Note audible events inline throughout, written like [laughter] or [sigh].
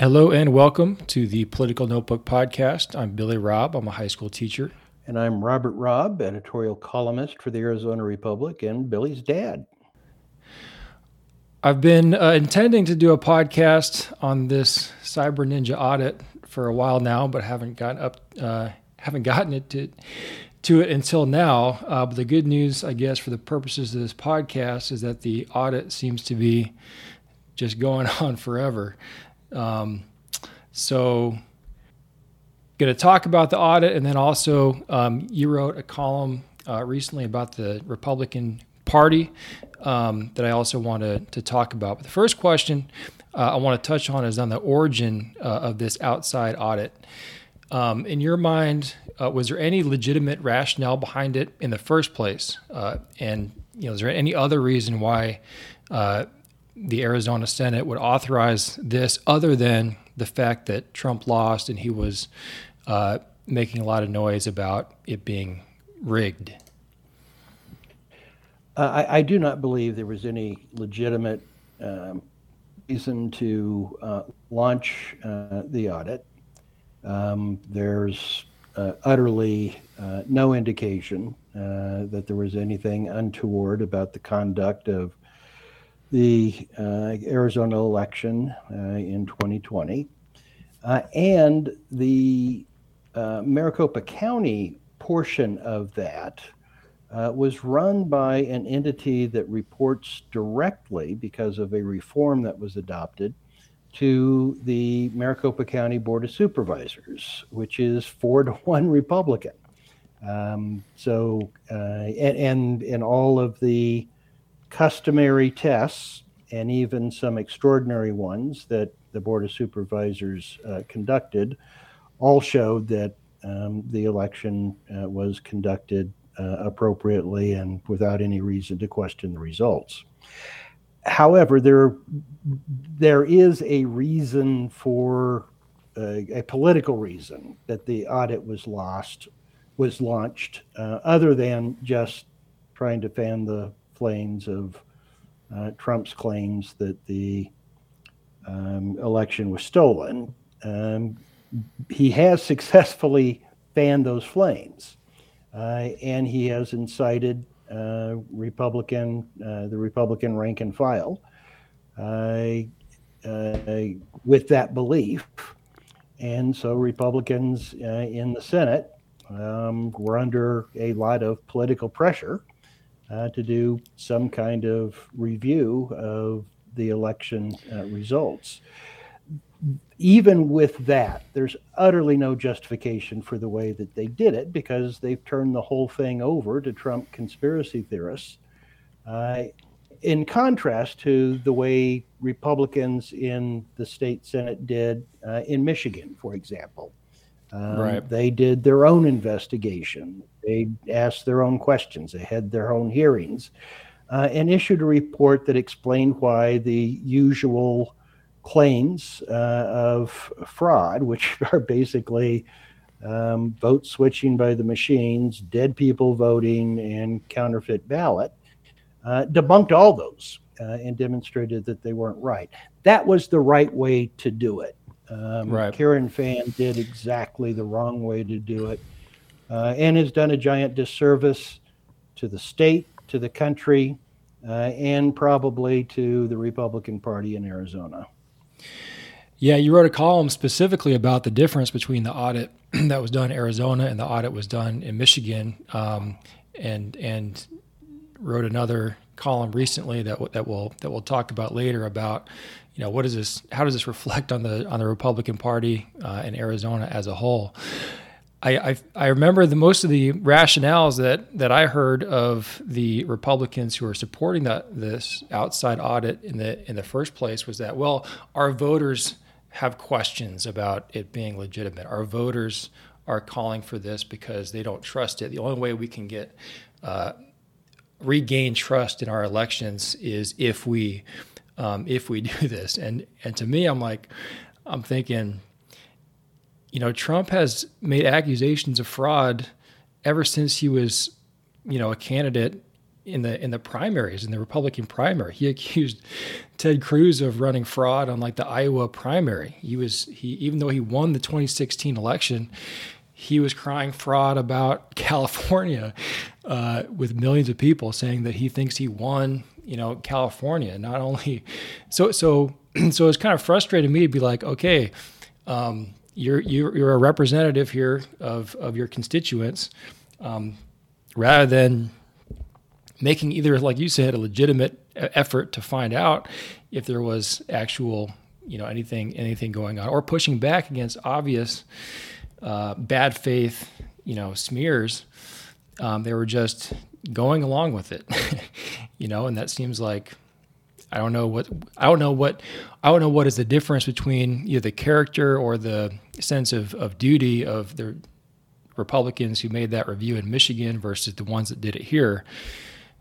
Hello and welcome to the Political Notebook Podcast. I'm Billy Robb. I'm a high school teacher. And I'm Robert Robb, editorial columnist for the Arizona Republic and Billy's dad. I've been uh, intending to do a podcast on this Cyber Ninja audit for a while now, but haven't gotten up, uh, haven't gotten it to to it until now. Uh, but the good news, I guess, for the purposes of this podcast, is that the audit seems to be just going [laughs] on forever. Um, so, going to talk about the audit, and then also um, you wrote a column uh, recently about the Republican Party um, that I also want to, to talk about. But the first question uh, I want to touch on is on the origin uh, of this outside audit. Um, in your mind, uh, was there any legitimate rationale behind it in the first place? Uh, and you know, is there any other reason why uh, the Arizona Senate would authorize this other than the fact that Trump lost and he was uh, making a lot of noise about it being rigged. Uh, I, I, do not believe there was any legitimate um, reason to uh, launch uh, the audit. Um, there's uh, utterly uh, no indication that there was anything untoward about the conduct of the uh, Arizona election uh, in 2020. Uh, and the Maricopa County portion of that uh, was run by an entity that reports directly because of a reform that was adopted to the Maricopa County Board of Supervisors, which is four to one Republican. Um, so, uh, and, and, and all of the customary tests and even some extraordinary ones that the Board of Supervisors uh, conducted all showed that um, the election uh, was conducted uh, appropriately and without any reason to question the results. However, there, there is a reason for uh, a political reason that the audit was lost, was launched, uh, other than just trying to fan the flames of uh, Trump's claims that the um, election was stolen. Um, he has [laughs] successfully fanned those flames, uh, and he has incited uh, Republican, uh, the Republican rank and file, uh, uh, with that belief. And so Republicans in the Senate um, were under a lot of political pressure uh, to do some kind of review of the election uh, results. Even with that, there's utterly no justification for the way that they did it because they've turned the whole thing over to Trump conspiracy theorists. Uh, in contrast to the way Republicans in the state Senate did uh, in Michigan, for example. Um, right. They did their own investigation. They asked their own questions. They had their own hearings uh, and issued a report that explained why the usual claims uh, of fraud, which [laughs] are basically um, vote switching by the machines, dead people voting, and counterfeit ballot, uh, debunked all those uh, and demonstrated that they weren't right. That was the right way to do it. Um, right. Karen Fann did exactly the wrong way to do it uh, and has done a giant disservice to the state, to the country, uh, and probably to the Republican Party in Arizona. Yeah, you wrote a column specifically about the difference between the audit [clears throat] that was done in Arizona and the audit was done in Michigan, um, and and wrote another column recently that that we'll that we'll talk about later about you know what is this how does this reflect on the on the Republican Party uh, in Arizona as a whole. I, I, I remember the most of the rationales that that I heard of the Republicans who are supporting that this outside audit in the in the first place was that well our voters have questions about it being legitimate. Our voters are calling for this because they don't trust it. The only way we can get uh, regain trust in our elections is if we um, if we [laughs] do this. And and to me, I'm like, I'm thinking, you know, Trump has made accusations of fraud ever since he was, you know, a candidate in the in the primaries in the Republican primary. He [laughs] accused Ted Cruz of running fraud on like the Iowa primary. He was he even though he won the 2016 election, he was crying fraud about [laughs] California uh, with millions of people saying that he thinks he won. You know, California. Not only [laughs] so so [clears throat] so it's kind of frustrating me to be like, okay. Um, you're, you're, you're a representative here of, of your constituents um, rather than making either, like you said, a legitimate effort to find out if there was actual, you know, anything anything going on, or pushing back against obvious uh, bad faith, you know, smears. Um, they were just going along with it, [laughs] you know, and that seems like I don't know what I don't know what I don't know what is the difference between either the character or the sense of, of duty of the Republicans who made that review in Michigan versus the ones that did it here.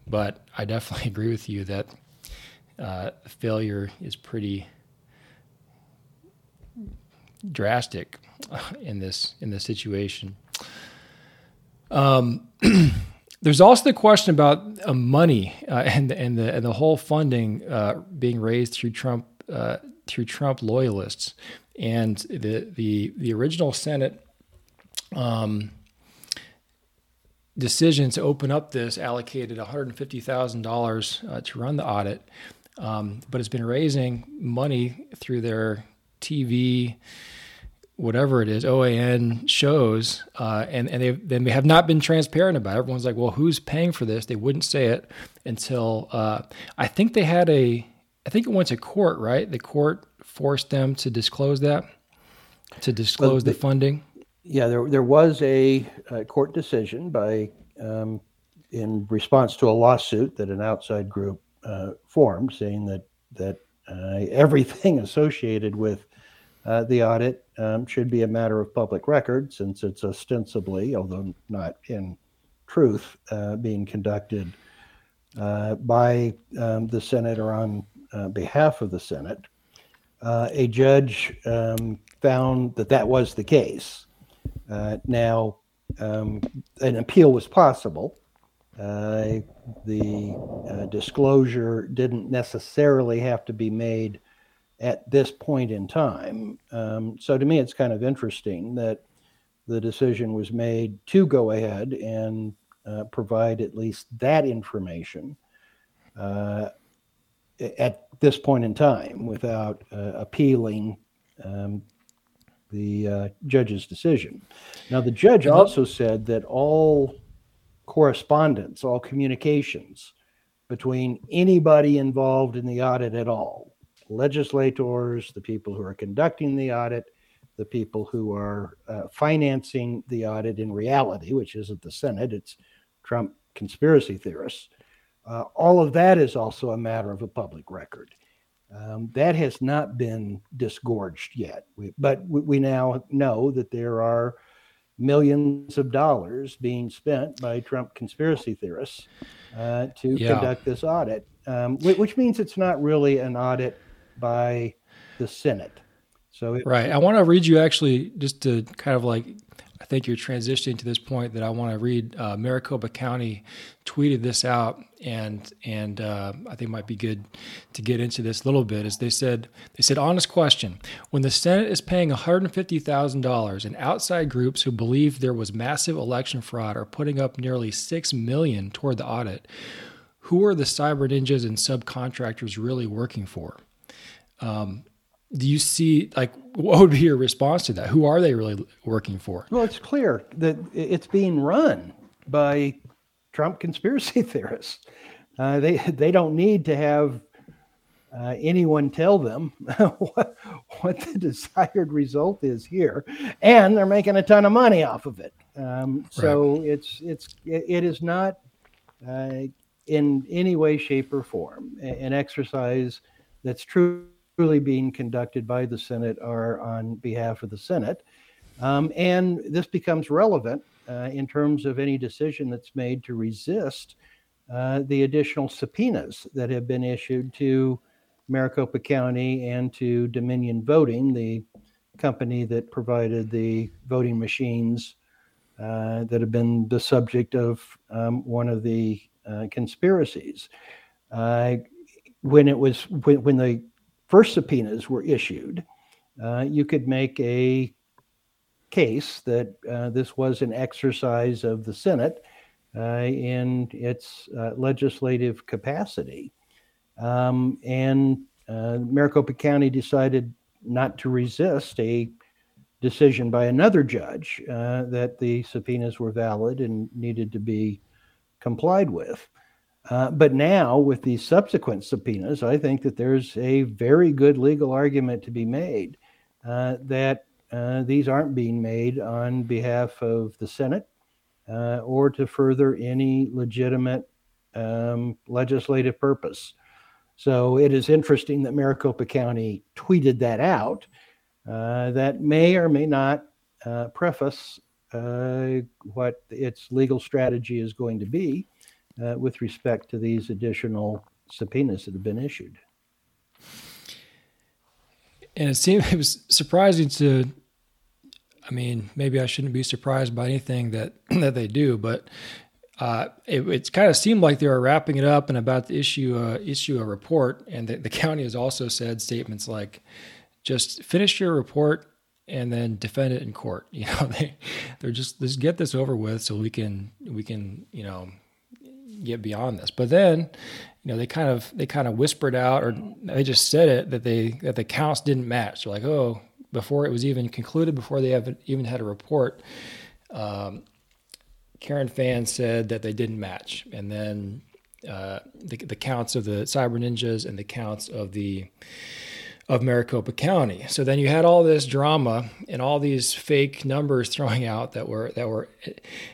But I definitely [laughs] agree with you that uh, failure is pretty drastic [laughs] in this in this situation. Um, [clears throat] there's also the question about uh, money uh, [laughs] and and the and the whole funding uh, being raised through Trump uh, through Trump loyalists, and the the the original Senate. Um, decision to open up this allocated $150,000 uh, to run the audit, um, but it's been raising money through their TV, whatever it is, OAN shows, uh, and and they then they have not been transparent about. it. Everyone's like, well, who's paying for this? They wouldn't say it until uh, I think they had a, I think it went to court, right? The court forced them to disclose that, to disclose well, the, the funding. Yeah, there there was a, a court decision by um, in response to a lawsuit that an outside group uh, formed, saying that that uh, everything [laughs] associated with uh, the audit um, should be a matter of public record, since it's ostensibly, although not in truth, uh, being conducted uh, by um, the Senate or on uh, behalf of the Senate. a judge um, found that that was the case. Uh, now, um, an appeal was possible. Uh, the uh, disclosure didn't necessarily have to be made at this point in time. Um, so to me, it's kind of interesting that the decision was made to go ahead and uh, provide at least that information uh, at this point in time without uh, appealing um, the uh, judge's decision. Now, the judge also said that all correspondence, all communications between anybody involved in the audit at all, legislators, the people who are conducting the audit, the people who are uh, financing the audit in reality, which isn't the Senate, it's Trump conspiracy theorists. Uh, all of that is also a matter of a public record. Um, that has not been disgorged yet, we, but we, we, now know that there are millions of dollars being spent by Trump conspiracy theorists uh, to yeah. conduct this audit, um, which means it's not really an audit by the Senate. So, it, right. I want to read you actually just to kind of like I think you're transitioning to this point that I want to read. Uh, Maricopa County tweeted this out, and and uh, I think might be good to get into this a little bit. As they said they said honest question: When the Senate is paying 150 thousand dollars, and outside groups who believe there was massive election fraud are putting up nearly six million toward the audit, who are the cyber ninjas and subcontractors really working for? Um, do you see like what would be your response to that? Who are they really working for? Well it's clear that it's being run by trump conspiracy [laughs] theorists. Uh, they they don't need to have uh, anyone tell them [laughs] what, what the desired result is here. And they're making a ton of money off of it. Um, so right. it's it's it is not uh, in any way shape or form an exercise that's true truly being conducted by the Senate are on behalf of the Senate. Um, and this becomes relevant uh, in terms of any decision that's made to resist uh, the additional subpoenas that have been issued to Maricopa County and to Dominion Voting, the company that provided the voting machines uh, that have been the subject of um, one of the uh, conspiracies. Uh, when it was when, when the first subpoenas were issued, uh, you could make a case that uh, this was an exercise of the Senate uh, in its uh, legislative capacity. Um, and Maricopa County decided not to resist a decision by another judge uh, that the subpoenas were valid and needed to be complied with. Uh, but now, with these subsequent subpoenas, I think that there's a very good legal argument to be made uh, that uh, these aren't being made on behalf of the Senate uh, or to further any legitimate um, legislative purpose. So it is interesting that Maricopa County tweeted that out. Uh, that may or may not preface what its legal strategy is going to be uh, with respect to these additional subpoenas that have been issued. And it seemed it was surprising to. I mean, maybe I shouldn't be surprised by anything that [clears throat] that they do, but uh, it, it kind of seemed like they were wrapping it up and about to issue a, issue a report. And the, the county has also said statements like, just finish your report and then defend it in court. [laughs] You know, they they're just let's get this over with so we can we can you know get beyond this. But then, you know, they kind of they kind of whispered out or they just said it that they that the counts didn't match. They're like, oh, before it was even concluded, before they have even had a report. Um, Karen Fann said that they didn't match, and then uh, the, the counts of the cyber ninjas and the counts of the of Maricopa County. So then you had all this drama and all these fake numbers [laughs] throwing out that were that were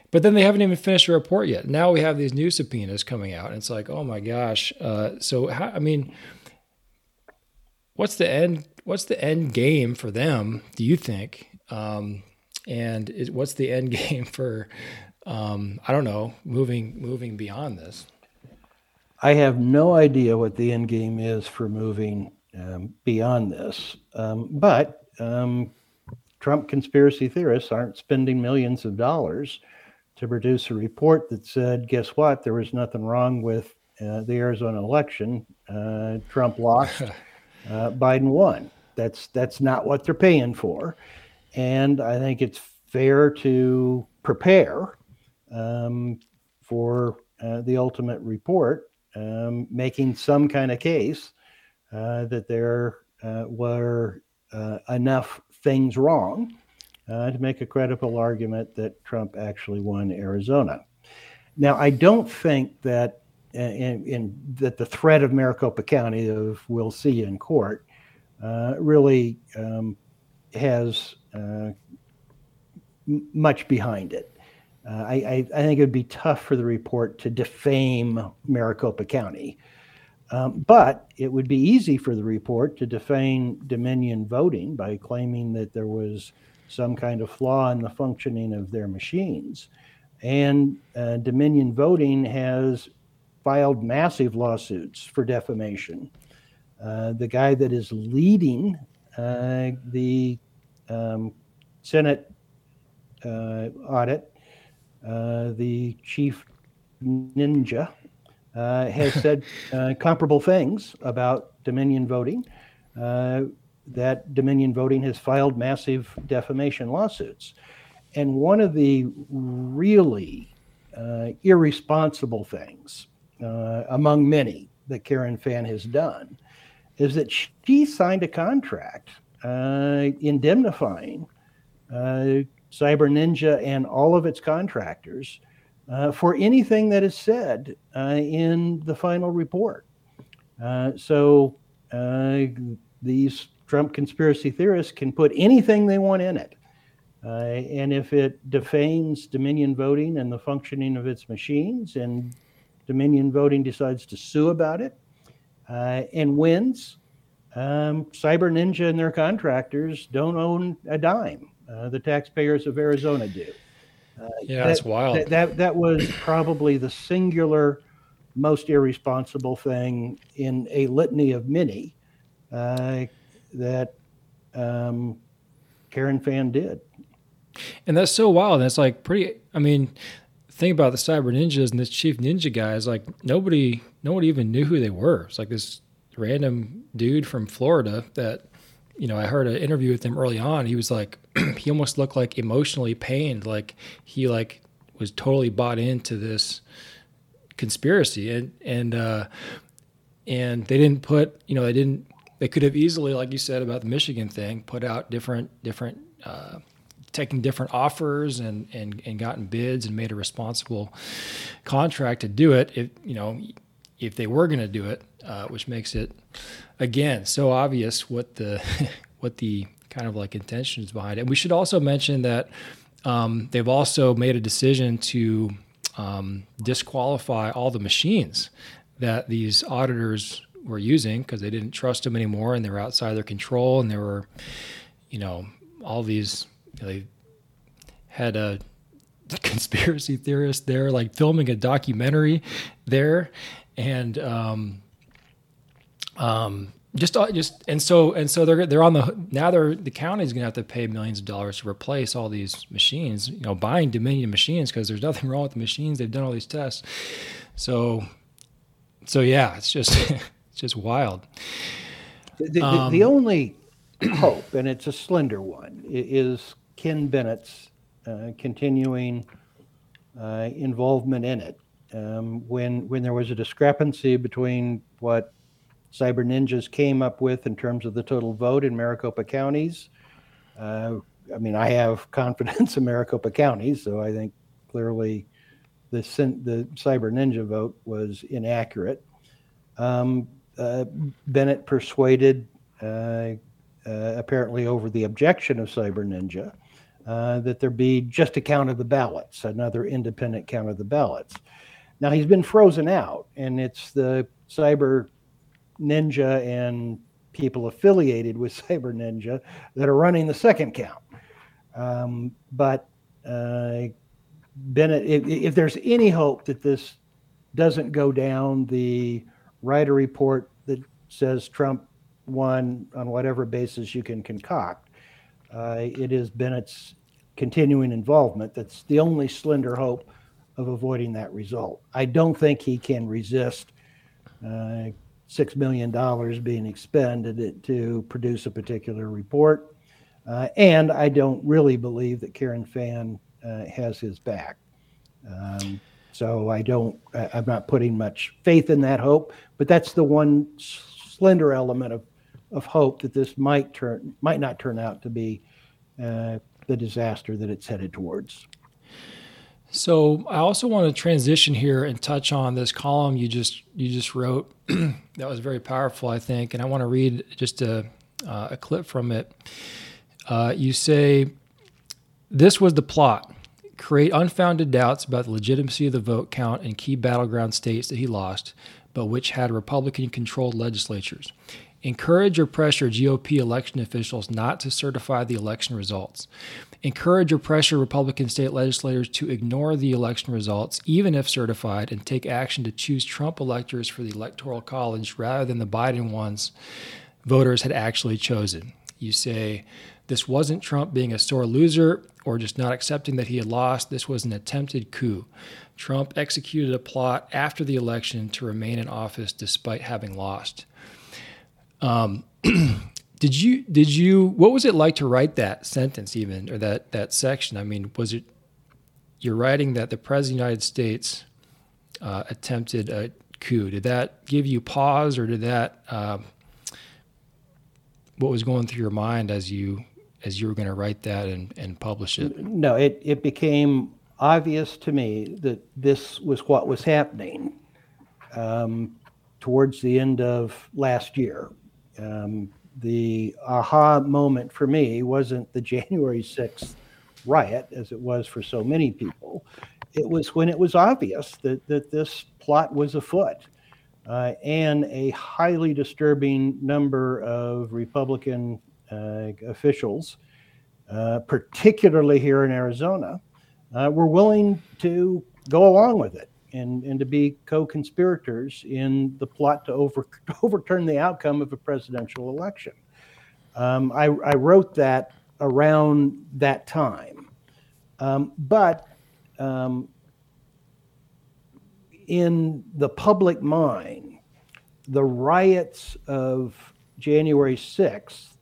but then they haven't even finished a report yet. Now we have these new subpoenas coming out and it's like, "Oh my gosh." Uh, so how, I mean what's the end what's the end game for them, do you think? Um, and is, what's the end [laughs] game for um, I don't know, moving moving beyond this? I have no idea what the end game is for moving um, beyond this. Um, but um, Trump conspiracy theorists aren't spending millions of dollars to produce a report that said, guess what? There was nothing wrong with uh, the Arizona election. Uh, Trump lost, [laughs] uh, Biden won. That's that's not what they're paying for, and I think it's fair to prepare um, for uh, the ultimate report, um, making some kind of case that there uh, were uh, enough things wrong to make a credible argument that Trump actually won Arizona. Now, I don't think that that the threat of Maricopa County of we'll see you in court uh, really um, has uh, m- much behind it. Uh, I, I, I, think it would be tough for the report to defame Maricopa County. Um, but it would be easy for the report to defame Dominion voting by claiming that there was some kind of flaw in the functioning of their machines. And uh, Dominion voting has filed massive lawsuits for defamation. Uh, the guy that is leading uh, the um, Senate uh, audit, uh, the chief ninja, uh, has said uh, comparable things about Dominion voting. Uh, that Dominion voting has filed massive defamation lawsuits. And one of the really uh, irresponsible things, among many, that Karen Fann has done is that she signed a contract indemnifying Cyber Ninja and all of its contractors uh, for anything that is said uh, in the final report. Uh, so uh, these Trump conspiracy theorists can put anything they want in it. Uh, and if it defames Dominion voting and the functioning of its machines, and Dominion voting decides to sue about it and wins, um, Cyber Ninja and their contractors don't own a dime. the taxpayers of Arizona do. Uh, yeah, that, that's wild. That, that, that was probably the singular most irresponsible thing in a litany of many uh, that um, Karen Fann did. And that's so wild. And it's like pretty. I mean, thing about the cyber ninjas and this chief ninja guy is like nobody nobody even knew who they were. It's like this random dude from Florida that you know I heard an interview with him early on. He was like [clears throat] he almost looked like emotionally pained, like he like was totally bought into this conspiracy and and uh, and they didn't put you know they didn't they could have easily like you said about the Michigan thing put out different different uh, taking different offers and, and and gotten bids and made a responsible contract to do it if you know if they were going to do it uh, which makes it again so obvious what the [laughs] what the kind of like intentions behind it. And we should also mention that um, they've also made a decision to um, disqualify all the machines that these auditors were using because they didn't trust them anymore and they were outside their control and there were, you know, all these, you know, they had a [laughs] conspiracy theorist there like filming a documentary there and um, um, just uh, just and so and so they're they're on the now they're the county's going to have to pay millions of dollars to replace all these machines you know buying dominion machines because there's nothing [laughs] wrong with the machines they've done all these tests. So so yeah it's just [laughs] it's just wild. The, the, um, the only [clears throat] hope and it's a slender one is ken bennett's uh, continuing uh, involvement in it um, when when there was a discrepancy between what Cyber Ninjas came up with in terms of the total vote in Maricopa counties. Uh, I mean, I have [laughs] confidence in Maricopa counties, so I think clearly the the Cyber Ninja vote was inaccurate. Um, uh, Bennett persuaded, uh, uh apparently over the objection of Cyber Ninja, uh, that there be just a count of the ballots, another independent count of the ballots. Now he's been frozen out, and it's the Cyber Ninja and people affiliated with [laughs] Cyber Ninja that are running the second count. Um, but uh, Bennett, if, if, there's any hope that this doesn't go down the writer report that says Trump won on whatever basis you can concoct, uh, it is Bennett's continuing involvement that's the only slender hope of avoiding that result. I don't think he can resist uh, six million dollars being expended to produce a particular report, uh, and I don't really believe that Karen Fann uh, has his back. Um, so I don't. I'm not putting much faith in that hope, but that's the one slender element of of hope that this might turn might not turn out to be uh, the disaster that it's headed towards. So I also want to transition here and touch on this column you just you just wrote. [clears throat] that was very powerful, I think, and I want to read just a uh, a clip from it. Uh, you say, "This was the plot: create unfounded doubts about the legitimacy of the vote count in key battleground states that he lost, but which had Republican-controlled legislatures." Encourage or pressure GOP election officials not to certify the election results. Encourage or pressure Republican state legislators to ignore the election results, even if certified, and take action to choose Trump electors for the Electoral College rather than the Biden ones voters had actually chosen. You say, this wasn't Trump being a sore loser or just not accepting that he had lost. This was an attempted coup. Trump executed a plot after the election to remain in office despite having lost. Um, [clears throat] did you did you what was it like to write that sentence even or that that section? I mean, was it you're writing that the president of the United States uh, attempted a coup? Did that give you pause, or did that um, what was going through your mind as you as you were going to write that and, and publish it? No, it it became obvious to me that this was what was happening um, towards the end of last year um, the aha moment for me wasn't the [laughs] January 6th riot, as it was for so many people. It was when it was obvious that, that this plot was afoot. Uh, and a highly disturbing number of Republican uh, officials, uh, particularly here in Arizona, uh, were willing to go along with it and, and to be co-conspirators in the plot to, over, [laughs] overturn the outcome of a presidential election. Um, I, I, wrote that around that time, um, but um, in the public mind, the riots of January 6th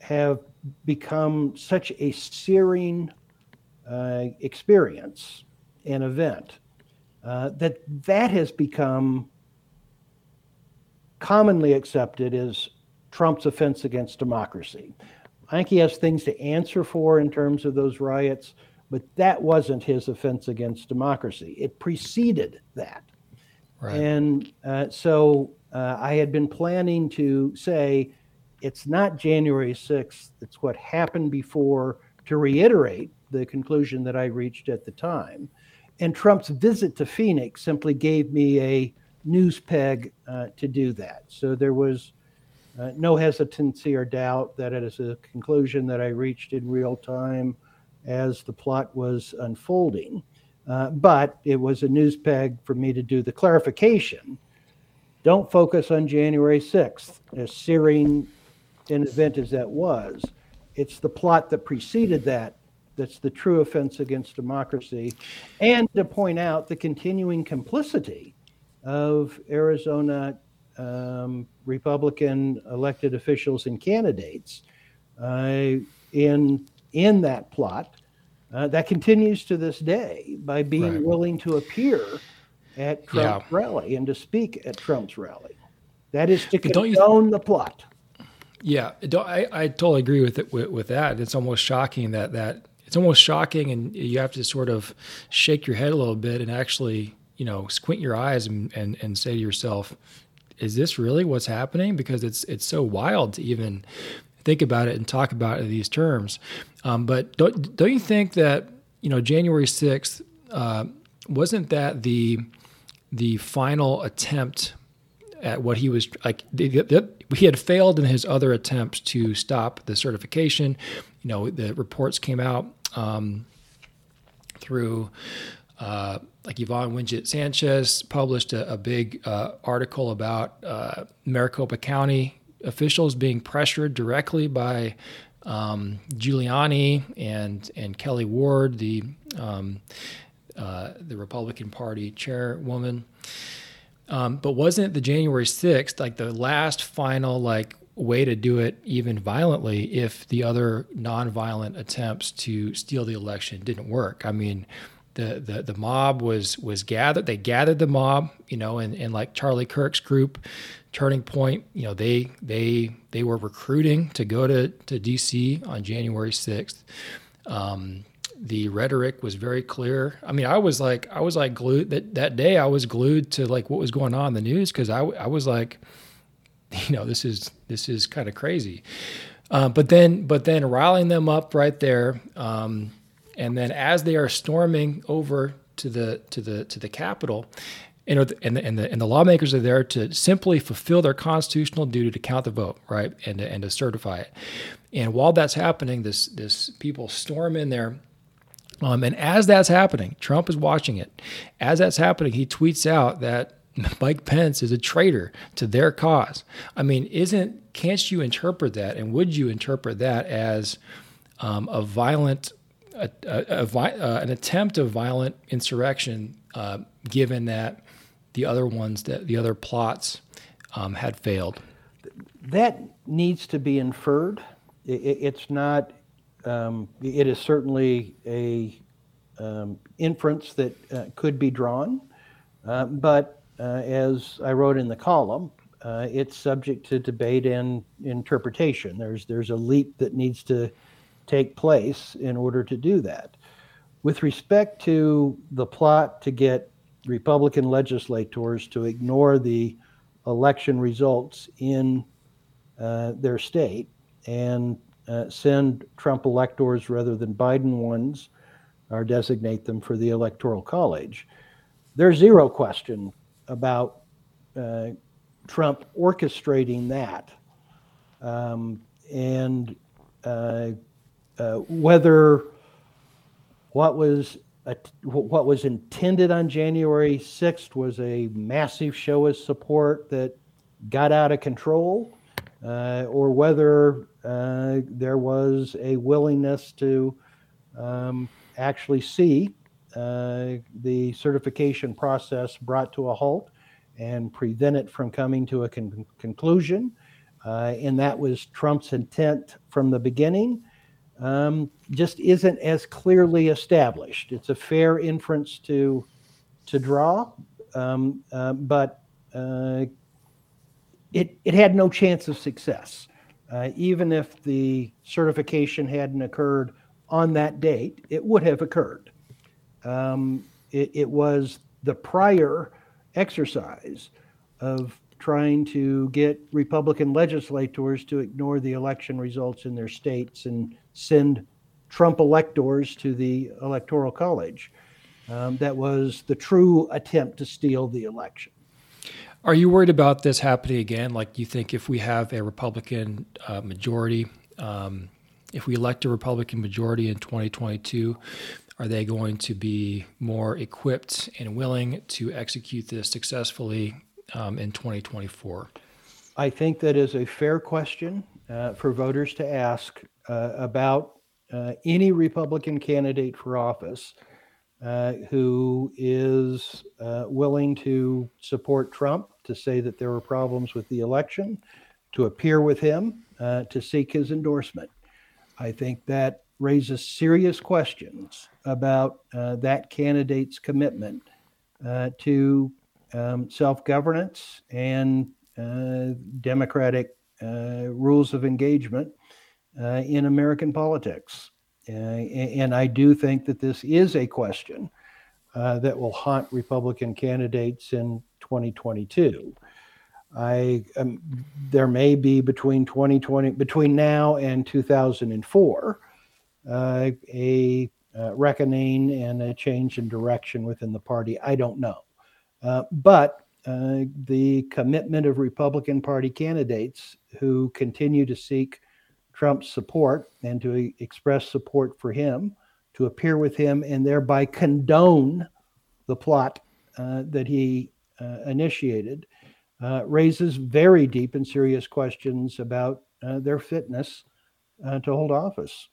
have become such a searing uh, experience and event uh, that that has become commonly accepted as Trump's offense against democracy. I think he has things to answer for in terms of those riots, but that wasn't his offense against democracy. It preceded that. Right. And uh, so uh, I had been planning to say it's not January 6th, it's what happened before to reiterate the conclusion that I reached at the time. And Trump's visit to Phoenix simply gave me a news peg uh, to do that. So there was uh, no hesitancy or doubt that it is a conclusion that I reached in real time as the plot was unfolding. Uh, but it was a news peg for me to do the clarification. Don't focus on January 6th, as searing an event as that was. It's the plot that preceded that that's the true offense against democracy, and to point out the continuing complicity of Arizona um, Republican elected officials and candidates uh, in in that plot uh, that continues to this day by being right. willing to appear at Trump's yeah. rally and to speak at Trump's rally. That is to condone the plot. Yeah, I, I totally agree with it with, with that. It's almost shocking that that it's almost shocking, and you have to sort of shake your head a little bit and actually, you know, squint your eyes and, and, and say to yourself, "Is this really what's happening?" Because it's it's so wild to even think about it and talk about it in these terms. Um, but don't don't you think that you know January sixth uh, wasn't that the the final attempt at what he was like? The, the, he had failed in his other attempts to stop the certification. You know, the reports came out um, through uh, like Yvonne Wingett Sanchez published a, a big uh, article about uh, Maricopa County officials being pressured directly by um, Giuliani and and Kelli Ward, the um, uh, the Republican Party chairwoman. Um, but wasn't the January 6th like the last final like way to do it even violently if the other nonviolent attempts to steal the election didn't work. I mean, the, the, the mob was was gathered. They gathered the mob, you know, and, and like Charlie Kirk's group, Turning Point, you know, they they they were recruiting to go to to DC on January sixth. Um, the rhetoric was very clear. I mean, I was like I was like glued that that day. I was glued to like what was going on in the news because I I was like [laughs] you know, this is this is kind of crazy. Uh, but then, but then rallying them up right there, um, and then as they are storming over to the to the to the Capitol, and, and, the, and, the, and the lawmakers are there to simply fulfill their constitutional duty to count the vote, right, and to, and to certify it. And while that's happening, this this people storm in there. Um, and as that's happening, Trump is watching it. As that's happening, he tweets out that Mike Pence is a traitor to their cause. I mean, isn't can't you interpret that, and would you interpret that as um, a violent, a, a, a, uh, an attempt of violent insurrection, uh, given that the other ones, that the other plots, um, had failed? That needs to be inferred. It, it's not. Um, it is certainly a um, inference that uh, could be drawn, uh, but as I wrote in the column, uh, it's subject to debate and interpretation. There's there's a leap that needs to take place in order to do that. With respect to the plot to get Republican legislators to ignore the election results in uh, their state and uh, send Trump electors rather than Biden ones, or designate them for the Electoral College, there's zero question about uh, Trump orchestrating that, um, and uh, uh, whether what was what was intended on January 6th was a massive show of support that got out of control, uh, or whether uh, there was a willingness to um, actually see uh, the certification process brought to a halt and prevent it from coming to a con- conclusion. Uh, and that was Trump's intent from the beginning. Um, just isn't as clearly established. It's a fair inference to to draw, um, uh, but uh, it it had no chance of success. Uh, even if the certification hadn't occurred on that date, it would have occurred. Um, it, it was the prior exercise of trying to get Republican legislators to ignore the election results in their states and send Trump electors to the Electoral College. Um, that was the true attempt to steal the election. Are you worried about this happening again? Like, you think if we have a Republican uh, majority, um, if we elect a Republican majority in 2022, are they going to be more equipped and willing to execute this successfully um, in 2024? I think that is a fair question uh, for voters to ask uh, about uh, any Republican candidate for office uh, who is uh, willing to support Trump, to say that there were problems with the election, to appear with him, uh, to seek his endorsement. I think that raises serious questions about uh, that candidate's commitment uh, to um, self governance and uh, democratic rules of engagement in American politics. Uh, and I do think that this is a question uh, that will haunt Republican candidates in 2022. I um, there may be between 2020 between now and 2004 uh, a uh, reckoning and a change in direction within the party. I don't know, uh, but uh, the commitment of Republican Party candidates who continue to seek Trump's support and to express support for him, to appear with him, and thereby condone the plot uh, that he uh, initiated, uh, raises very deep and serious questions about uh, their fitness uh, to hold office.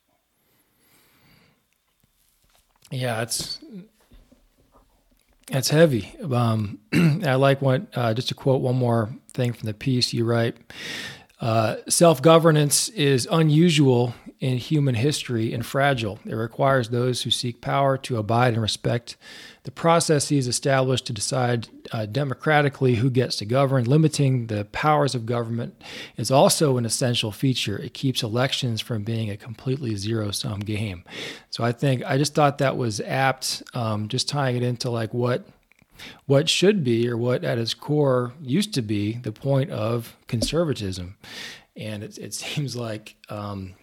Yeah, it's it's heavy. Um, [clears throat] I like what uh, just to quote one more thing from the piece you write. Uh, Self governance is unusual in human history and fragile. It requires those who seek power to abide and respect the processes established to decide uh, democratically who gets to govern. Limiting the powers of government is also an essential feature. It keeps elections from being a completely zero sum game. So I think I just thought that was apt, um, just tying it into like what what should be or what at its core used to be the point of conservatism. And it, it seems like um,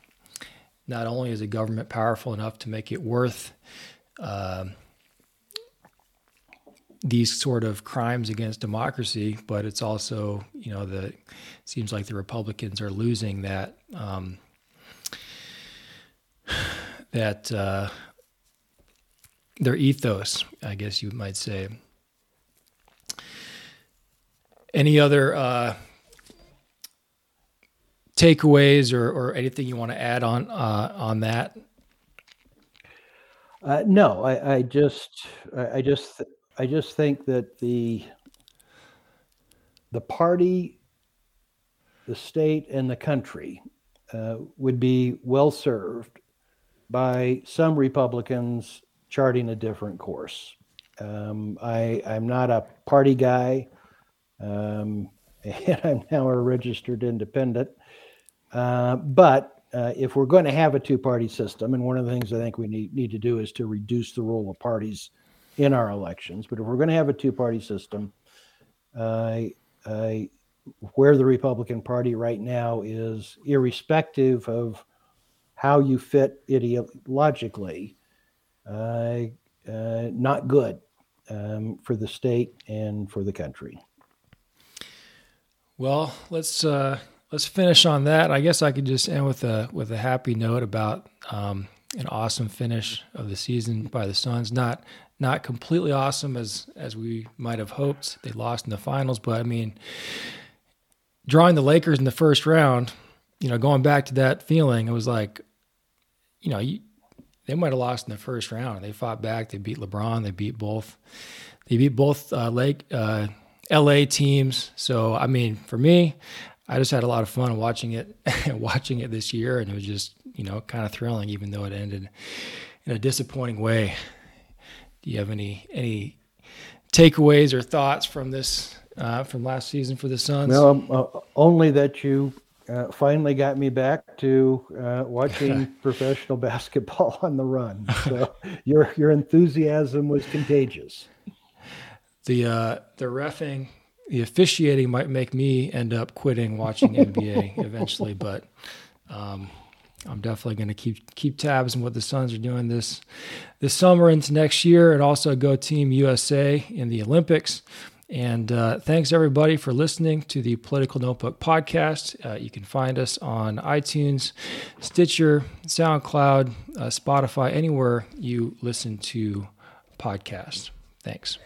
not only is the government powerful enough to make it worth uh, these sort of crimes against democracy, but it's also, you know, the seems like the Republicans are losing that um, that uh, their ethos, I guess you might say. Any other uh, takeaways or, or anything you want to add on uh, on that? Uh, no, I, I, just I just I just think that the the party, the state, and the country uh, would be well served by some Republicans charting a different course. Um, I, I'm not a party guy. Um, [laughs] and I'm now a registered independent. Uh, but uh, if we're going to have a two party system, and one of the things I think we need, need to do is to reduce the role of parties in our elections. But if we're going to have a two party system, uh, where the Republican Party right now is, irrespective of how you fit ideologically, uh, not good um, for the state and for the country. Well, let's uh, let's finish on that. I guess I could just end with a with a happy note about um, an awesome finish of the season by the Suns. Not not completely awesome as as we might have hoped. They lost in the finals, but I mean, drawing the Lakers in the first round, you know, going back to that feeling, it was like, you know, you, they might have lost in the first round. They fought back. They beat LeBron. They beat both. They beat both uh, Lake uh, LA teams. So I mean, for me, I just had a lot of fun watching it, [laughs] watching it this year, and it was just you know kind of thrilling, even though it ended in a disappointing way. Do you have any any takeaways or thoughts from this uh, from last season for the Suns? No, uh, only that you uh, finally got me back to uh, watching [laughs] professional basketball on the run. So your your enthusiasm was contagious. [laughs] The uh, the refing, the officiating might make me end up quitting watching [laughs] NBA eventually, but um, I'm definitely going to keep keep tabs on what the Suns are doing this this summer into next year, and also go Team USA in the Olympics. And uh, thanks everybody for listening to the Political Notebook podcast. Uh, you can find us on iTunes, Stitcher, SoundCloud, uh, Spotify, anywhere you listen to podcasts. Thanks.